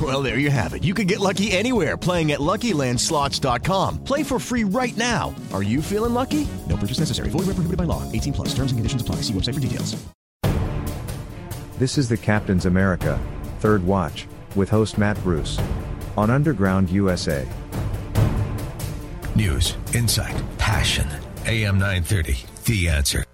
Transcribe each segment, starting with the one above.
Well, there you have it. You can get lucky anywhere playing at LuckyLandSlots.com. Play for free right now. Are you feeling lucky? No purchase necessary. Void where prohibited by law. 18 plus. Terms and conditions apply. See website for details. This is the Captain's America, Third Watch, with host Matt Bruce. On Underground USA. News, insight, passion. AM 930, The Answer.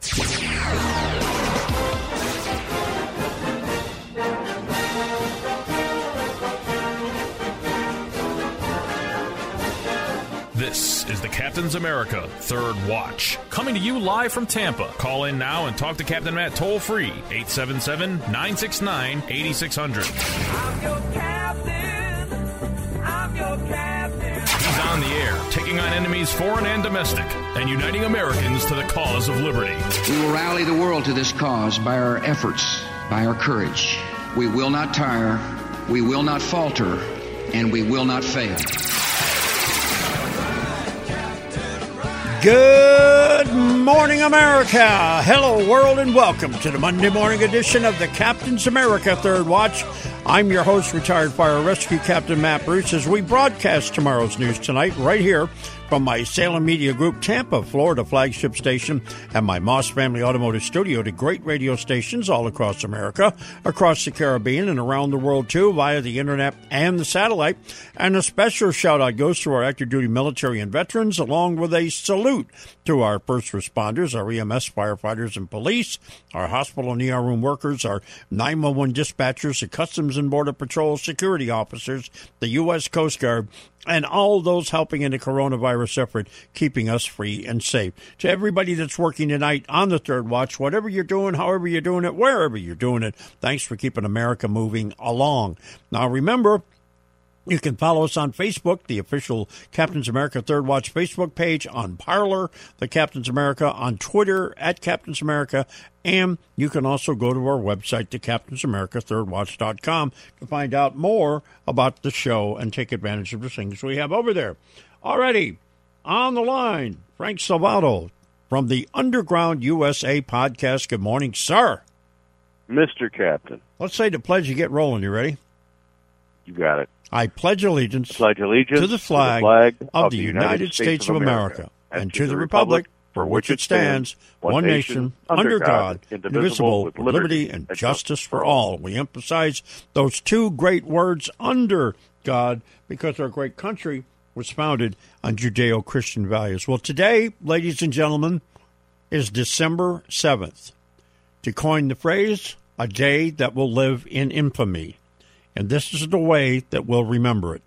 This is the Captain's America Third Watch. Coming to you live from Tampa. Call in now and talk to Captain Matt toll free 877 969 8600. He's on the air, taking on enemies foreign and domestic, and uniting Americans to the cause of liberty. We will rally the world to this cause by our efforts, by our courage. We will not tire, we will not falter, and we will not fail. Good morning, America. Hello, world, and welcome to the Monday morning edition of the Captain's America Third Watch. I'm your host, retired fire rescue captain Matt Bruce, as we broadcast tomorrow's news tonight right here from my Salem Media Group Tampa, Florida flagship station and my Moss Family Automotive Studio to great radio stations all across America, across the Caribbean, and around the world too via the internet and the satellite. And a special shout out goes to our active duty military and veterans, along with a salute to our first responders, our EMS firefighters and police, our hospital and ER room workers, our 911 dispatchers, the Customs and Border Patrol security officers, the U.S. Coast Guard, and all those helping in the coronavirus effort, keeping us free and safe. To everybody that's working tonight on the third watch, whatever you're doing, however you're doing it, wherever you're doing it, thanks for keeping America moving along. Now remember, you can follow us on Facebook, the official Captain's America Third Watch Facebook page, on Parler, the Captain's America, on Twitter at Captain's America, and you can also go to our website, the Captain's America Watch.com, to find out more about the show and take advantage of the things we have over there. Already on the line, Frank Salvato from the Underground USA podcast. Good morning, sir. Mr. Captain. Let's say the pledge. You get rolling. You ready? You got it. I pledge allegiance, pledge allegiance to the flag, to the flag of, of the United, United States, States of America, America, and to the republic for which it stands, one nation, under God, indivisible, with liberty and justice for all. We emphasize those two great words, under God, because our great country was founded on Judeo Christian values. Well, today, ladies and gentlemen, is December 7th. To coin the phrase, a day that will live in infamy. And this is the way that we'll remember it.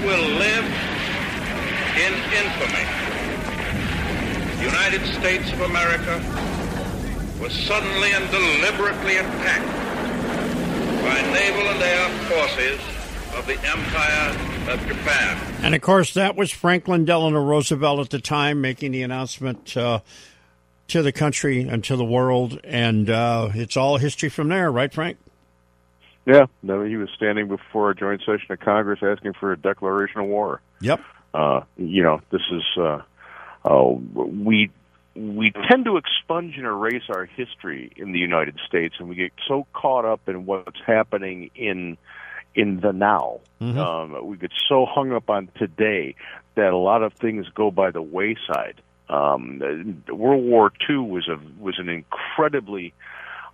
Will live in infamy. The United States of America was suddenly and deliberately attacked by naval and air forces of the Empire of Japan. And of course, that was Franklin Delano Roosevelt at the time making the announcement uh, to the country and to the world. And uh, it's all history from there, right, Frank? Yeah, no, he was standing before a joint session of Congress asking for a declaration of war. Yep. Uh, you know, this is uh, uh, we we tend to expunge and erase our history in the United States, and we get so caught up in what's happening in in the now. Mhm. Um, we get so hung up on today that a lot of things go by the wayside. Um, World War II was a was an incredibly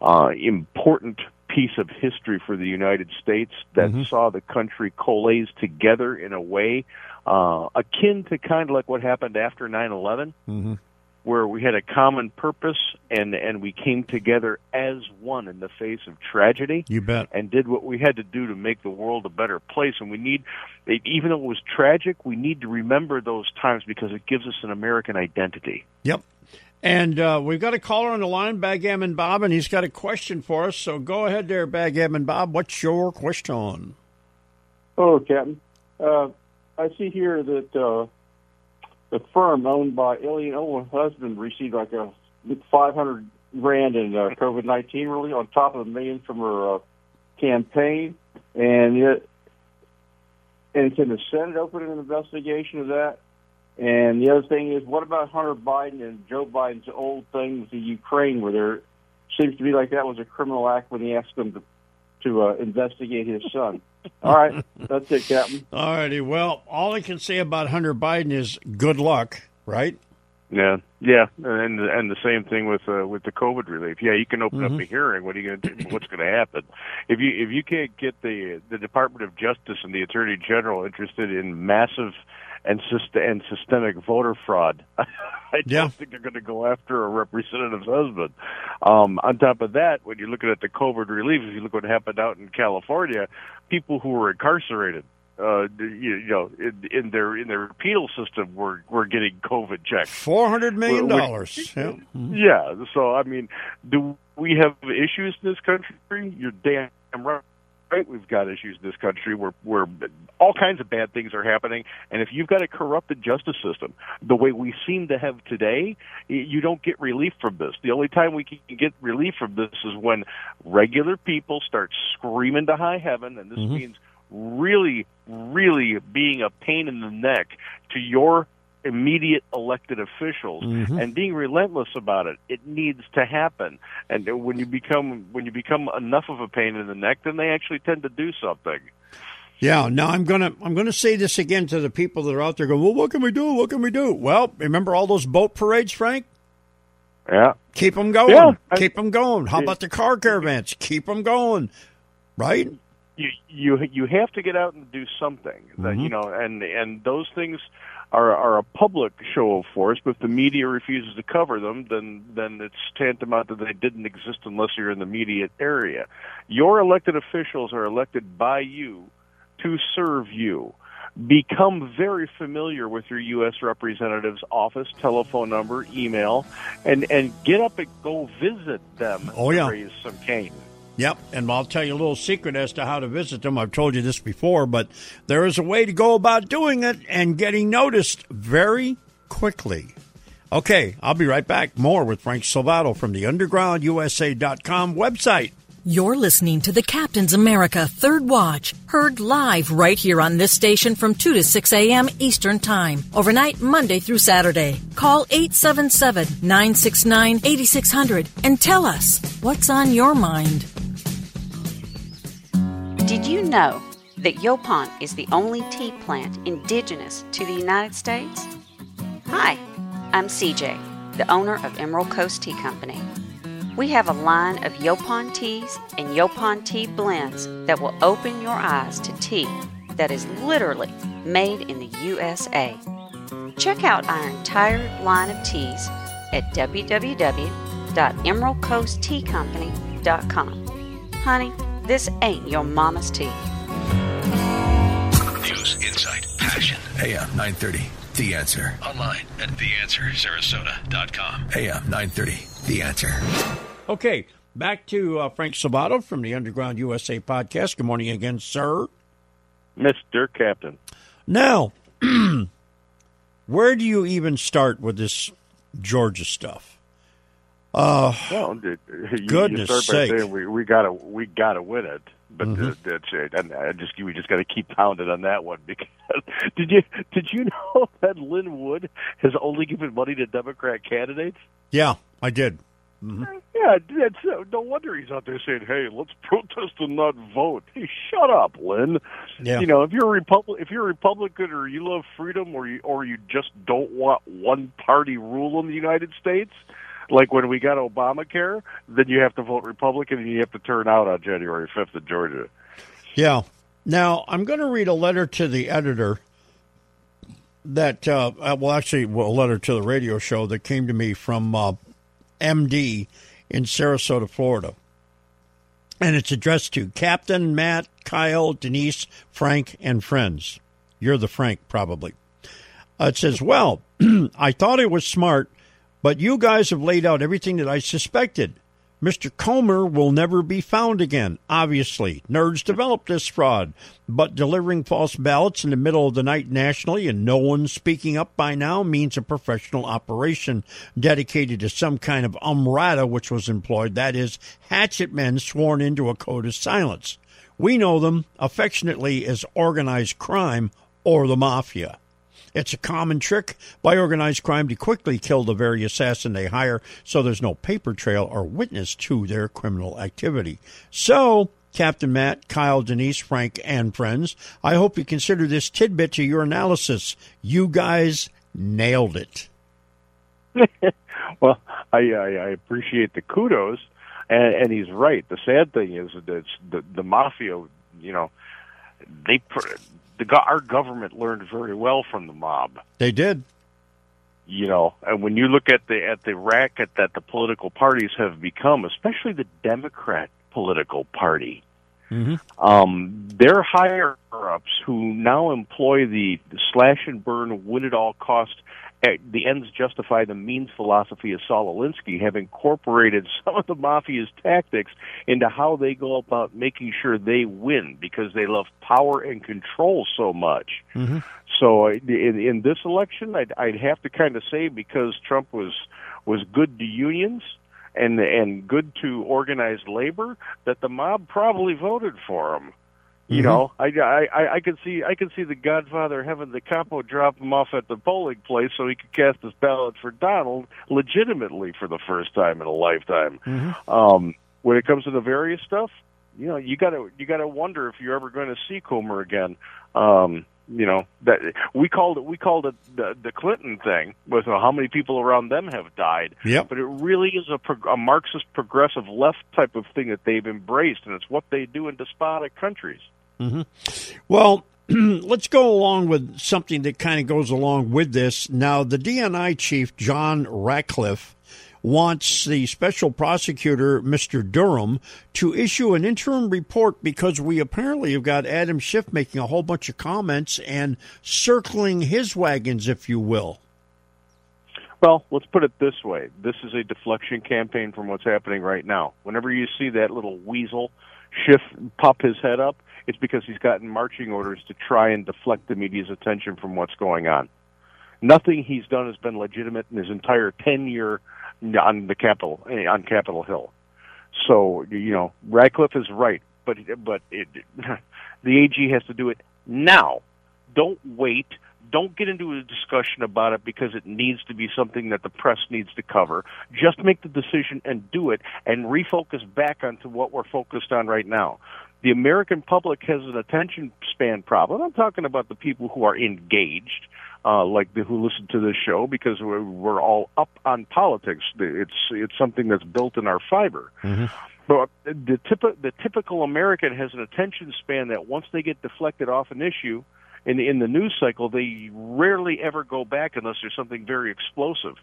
uh, important piece of history for the United States that saw the country coalesce together in a way uh, akin to kind of like what happened after 9/11 Mm-hmm. where we had a common purpose and and we came together as one in the face of tragedy You bet. and did what we had to do to make the world a better place and we need even though it was tragic we need to remember those times because it gives us an American identity Yep. And uh, we've got a caller on the line, Backgammon Bob, and he's got a question for us. So go ahead there, Backgammon Bob. What's your question? Hello, Captain. Uh, I see here that uh, the firm owned by Ilhan Omar's husband received like a 500 grand in uh, COVID 19 relief on top of a million from her uh, campaign. And yet, and can the Senate open an investigation of that? And the other thing is, what about Hunter Biden and Joe Biden's old thing with the Ukraine, where there seems to be like that was a criminal act when he asked them to, to uh, investigate his son? All right, that's it, Captain. All righty. Well, all I can say about Hunter Biden is good luck, right? Yeah, yeah, and and the same thing with uh, with the COVID relief. Yeah, you can open Mhm. up a hearing. What are you going to do? What's going to happen if you if you can't get the the Department of Justice and the Attorney General interested in massive and syst- and systemic voter fraud? I don't Yeah. think they're going to go after a representative's husband. Um, on top of that, when you're looking at the COVID relief, if you look what happened out in California, people who were incarcerated uh, you, you know, in, in their in their penal system were were getting COVID checks. Four hundred million dollars. Yeah. Mhm. Yeah. So I mean, do we have issues in this country? You're damn right. Right, we've got issues in this country where where all kinds of bad things are happening, and if you've got a corrupted justice system, the way we seem to have today, you don't get relief from this. The only time we can get relief from this is when regular people start screaming to high heaven, and this Mhm. means really, really being a pain in the neck to your immediate elected officials Mhm. and being relentless about it. It needs to happen. And when you become when you become enough of a pain in the neck, then they actually tend to do something. Yeah. Now I'm gonna I'm gonna say this again to the people that are out there going, well, what can we do? What can we do? Well, remember all those boat parades, Frank? Yeah. Keep them going. Yeah, I- Keep them going. How about the car caravans? Keep them going. Right? you you you have to get out and do something that Mhm. you know and and those things are are a public show of force but if the media refuses to cover them then then it's tantamount that they didn't exist unless you're in the immediate area your elected officials are elected by you to serve you become very familiar with your U.S. representative's office, telephone number, email, and and get up and go visit them. Oh, to yeah. raise some cane. Yep, and I'll tell you a little secret as to how to visit them. I've told you this before, but there is a way to go about doing it and getting noticed very quickly. Okay, I'll be right back. More with Frank Salvato from the UndergroundUSA.com website. You're listening to the Captain's America Third Watch, heard live right here on this station from 2 to 6 a.m. Eastern Time, overnight Monday through Saturday. Call 877 969 8600 and tell us what's on your mind. Did you know that Yaupon is the only tea plant indigenous to the United States? Hi, I'm CJ, the owner of Emerald Coast Tea Company. We have a line of Yaupon teas and Yaupon tea blends that will open your eyes to tea that is literally made in the USA. Check out our entire line of teas at www.emeraldcoastteacompany.com. Honey, this ain't your mama's tea. News, insight, passion. AM 930. The answer. Online at theanswersarasota.com. AM 930. The answer. Okay, back to uh, Frank Salvato from the Underground USA podcast. Good morning again, sir. Mr. Captain. Now, where do you even start with this Georgia stuff? Uh, well, you, goodness you start by sake. saying we, we gotta we gotta win it, but Mhm. uh, that's it. And I just we just got to keep pounding on that one because did you did you know that Lin Wood has only given money to Democrat candidates? yeah, I did. Mhm. Yeah, that's uh, no wonder he's out there saying, "Hey, let's protest and not vote." Hey, shut up, Lin. Yeah. You know, if you're a Republic, if you're a Republican, or you love freedom, or you or you just don't want one party rule in the United States, like when we got Obamacare, then you have to vote Republican and you have to turn out on January fifth in Georgia. Yeah. Now I'm going to read a letter to the editor that, uh, uh, well, actually, a letter to the radio show that came to me from uh, MD in Sarasota, Florida, and it's addressed to Captain Matt, Kyle, Denise, Frank, and friends. You're the Frank, probably. Uh, it says, "Well, I thought it was smart, but you guys have laid out everything that I suspected." Mr. Coomer will never be found again. Obviously, nerds developed this fraud, but delivering false ballots in the middle of the night nationally and no one speaking up by now means a professional operation dedicated to some kind of omertà which was employed, that is, hatchet men sworn into a code of silence. We know them affectionately as organized crime or the mafia. It's a common trick by organized crime to quickly kill the very assassin they hire so there's no paper trail or witness to their criminal activity. So, Captain Matt, Kyle, Denise, Frank, and friends, I hope you consider this tidbit to your analysis. You guys nailed it. well, I, I, I appreciate the kudos, and, and he's right. The sad thing is that the the mafia. You know, they the our government learned very well from the mob. They did. You know, and when you look at the at the racket that the political parties have become, especially the Democrat political party, Mm-hmm. um, their higher ups who now employ the, slash and burn, win at all cost, the ends justify the means philosophy of Saul Alinsky have incorporated some of the mafia's tactics into how they go about making sure they win because they love power and control so much. Mm-hmm. So in, in this election, I'd, I'd have to kind of say because Trump was was good to unions and and good to organized labor, that the mob probably voted for him. You Mhm. know, I, I I could see I can see the Godfather having the capo drop him off at the polling place so he could cast his ballot for Donald legitimately for the first time in a lifetime. Um, when it comes to the various stuff, you know, you gotta you gotta wonder if you're ever going to see Coomer again. Um, you know that we called it we called it the, the Clinton thing with uh, how many people around them have died. Yep. But it really is a, prog- a Marxist progressive left type of thing that they've embraced, and it's what they do in despotic countries. hmm Well, let's go along with something that kind of goes along with this. Now, the DNI chief, John Ratcliffe, wants the special prosecutor, Mr. Durham, to issue an interim report because we apparently have got Adam Schiff making a whole bunch of comments and circling his wagons, if you will. Well, let's put it this way. This is a deflection campaign from what's happening right now. Whenever you see that little weasel Schiff pop his head up, it's because he's gotten marching orders to try and deflect the media's attention from what's going on. Nothing he's done has been legitimate in his entire tenure on the Capitol eh, on Capitol Hill. So you know, Ratcliffe is right, but but it, the AG has to do it now. Don't wait. Don't get into a discussion about it because it needs to be something that the press needs to cover. Just make the decision and do it, and refocus back onto what we're focused on right now. The American public has an attention span problem. I'm talking about the people who are engaged, uh, like the, who listen to this show, because we're, we're all up on politics. It's it's something that's built in our fiber. But the the typical American has an attention span that once they get deflected off an issue in the, in the news cycle, they rarely ever go back unless there's something very explosive.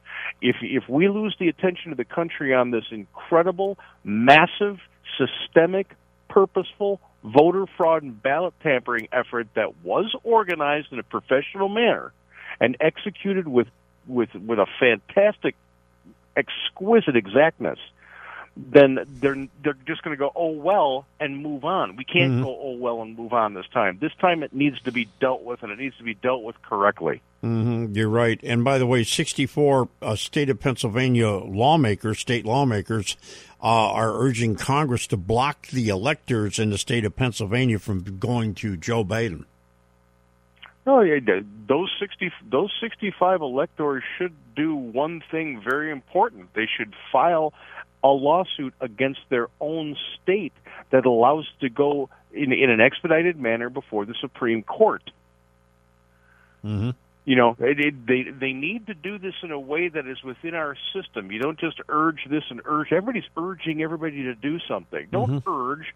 If if we lose the attention of the country on this incredible, massive, systemic, purposeful voter fraud and ballot tampering effort that was organized in a professional manner and executed with with with a fantastic, exquisite exactness then they're they're just going to go oh well and move on. We can't Mhm. go oh well and move on this time. This time it needs to be dealt with, and it needs to be dealt with correctly. hmm you're right. And by the way, 64 uh, state of Pennsylvania lawmakers, state lawmakers, uh, are urging Congress to block the electors in the state of Pennsylvania from going to Joe Biden. No, those sixty those sixty five electors should do one thing very important. They should file a lawsuit against their own state that allows to go in in an expedited manner before the Supreme Court. Mm-hmm. You know, it, it, they they need to do this in a way that is within our system. You don't just urge this and urge. Everybody's urging everybody to do something. Don't urge.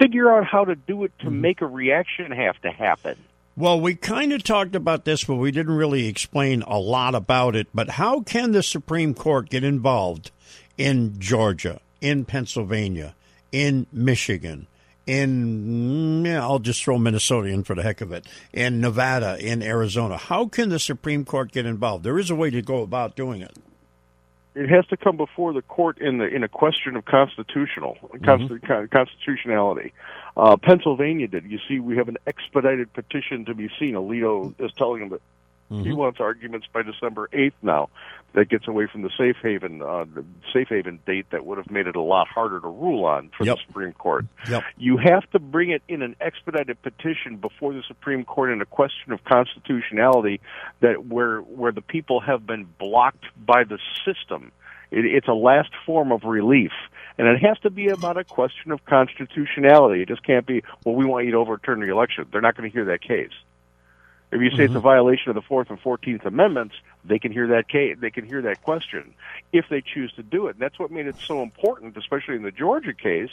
Figure out how to do it to make a reaction have to happen. Well, we kind of talked about this, but we didn't really explain a lot about it. But how can the Supreme Court get involved in Georgia, in Pennsylvania, in Michigan, in, I'll just throw Minnesota in for the heck of it, in Nevada, in Arizona? How can the Supreme Court get involved? There is a way to go about doing it. It has to come before the court in the in a question of constitutional consti- con- constitutionality. Uh, Pennsylvania did. You see, we have an expedited petition to be seen. Alito is telling him that he wants arguments by December eighth. Now, that gets away from the safe haven uh, the safe haven date that would have made it a lot harder to rule on for Yep. the Supreme Court. Yep. You have to bring it in an expedited petition before the Supreme Court in a question of constitutionality that where where the people have been blocked by the system. It, it's a last form of relief, and it has to be about a question of constitutionality. It just can't be, well, we want you to overturn the election. They're not going to hear that case. If you say it's a violation of the Fourth and Fourteenth Amendments, they can hear that case. They can hear that question if they choose to do it. And that's what made it so important, especially in the Georgia case,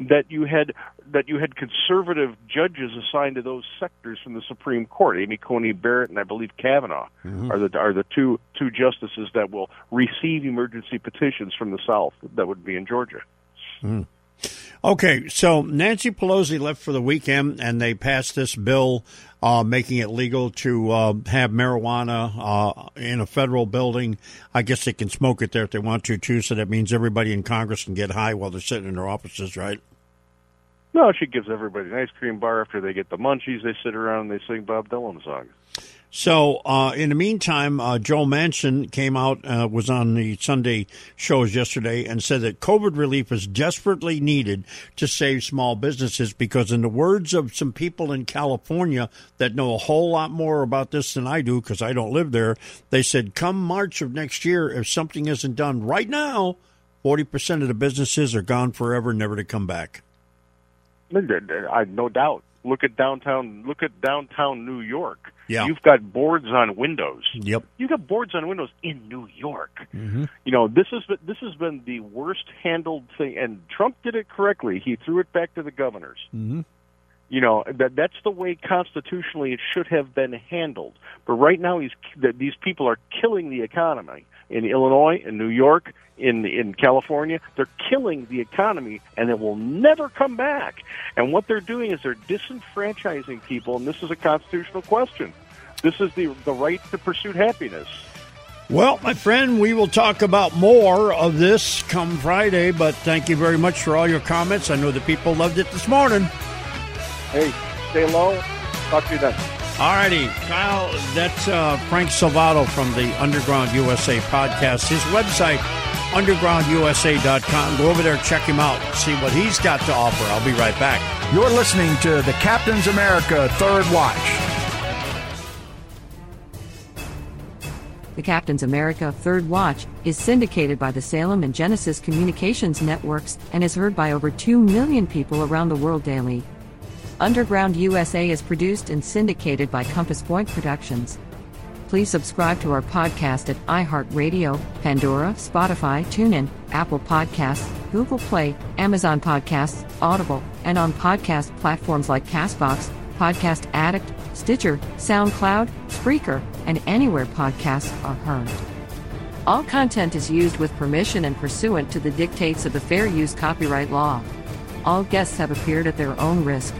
that you had that you had conservative judges assigned to those sectors from the Supreme Court. Amy Coney Barrett and I believe Kavanaugh Mhm. are the are the two two justices that will receive emergency petitions from the South. That would be in Georgia. Mm. Okay, so Nancy Pelosi left for the weekend, and they passed this bill uh, making it legal to uh, have marijuana uh, in a federal building. I guess they can smoke it there if they want to, too. So that means everybody in Congress can get high while they're sitting in their offices, right? No, she gives everybody an ice cream bar after they get the munchies. They sit around and they sing Bob Dylan songs. So, uh, in the meantime, uh, Joe Manchin came out, uh, was on the Sunday shows yesterday, and said that COVID relief is desperately needed to save small businesses because, in the words of some people in California that know a whole lot more about this than I do, because I don't live there, they said, come March of next year, if something isn't done right now, 40% of the businesses are gone forever, never to come back. I no doubt. Look at downtown. Look at downtown New York. Yeah. You've got boards on windows. Yep. You've got boards on windows in New York. Mm-hmm. You know this has been this has been the worst handled thing, and Trump did it correctly. He threw it back to the governors. Mm-hmm. You know that that's the way constitutionally it should have been handled. But right now, he's that these people are killing the economy in Illinois, in New York, in in California. They're killing the economy, and it will never come back. And what they're doing is they're disenfranchising people, and this is a constitutional question. This is the the right to pursue happiness. Well, my friend, we will talk about more of this come Friday, but thank you very much for all your comments. I know the people loved it this morning. Hey, stay low. Talk to you then. All righty, Kyle, that's uh, Frank Salvato from the Underground USA podcast. His website, undergroundusa.com. Go over there, check him out, see what he's got to offer. I'll be right back. You're listening to the Captain's America Third Watch. The Captain's America Third Watch is syndicated by the Salem and Genesis Communications Networks and is heard by over 2 million people around the world daily. Underground USA is produced and syndicated by Compass Point Productions. Please subscribe to our podcast at iHeartRadio, Pandora, Spotify, TuneIn, Apple Podcasts, Google Play, Amazon Podcasts, Audible, and on podcast platforms like Castbox, Podcast Addict, Stitcher, SoundCloud, Spreaker, and anywhere podcasts are heard. All content is used with permission and pursuant to the dictates of the Fair Use Copyright Law. All guests have appeared at their own risk.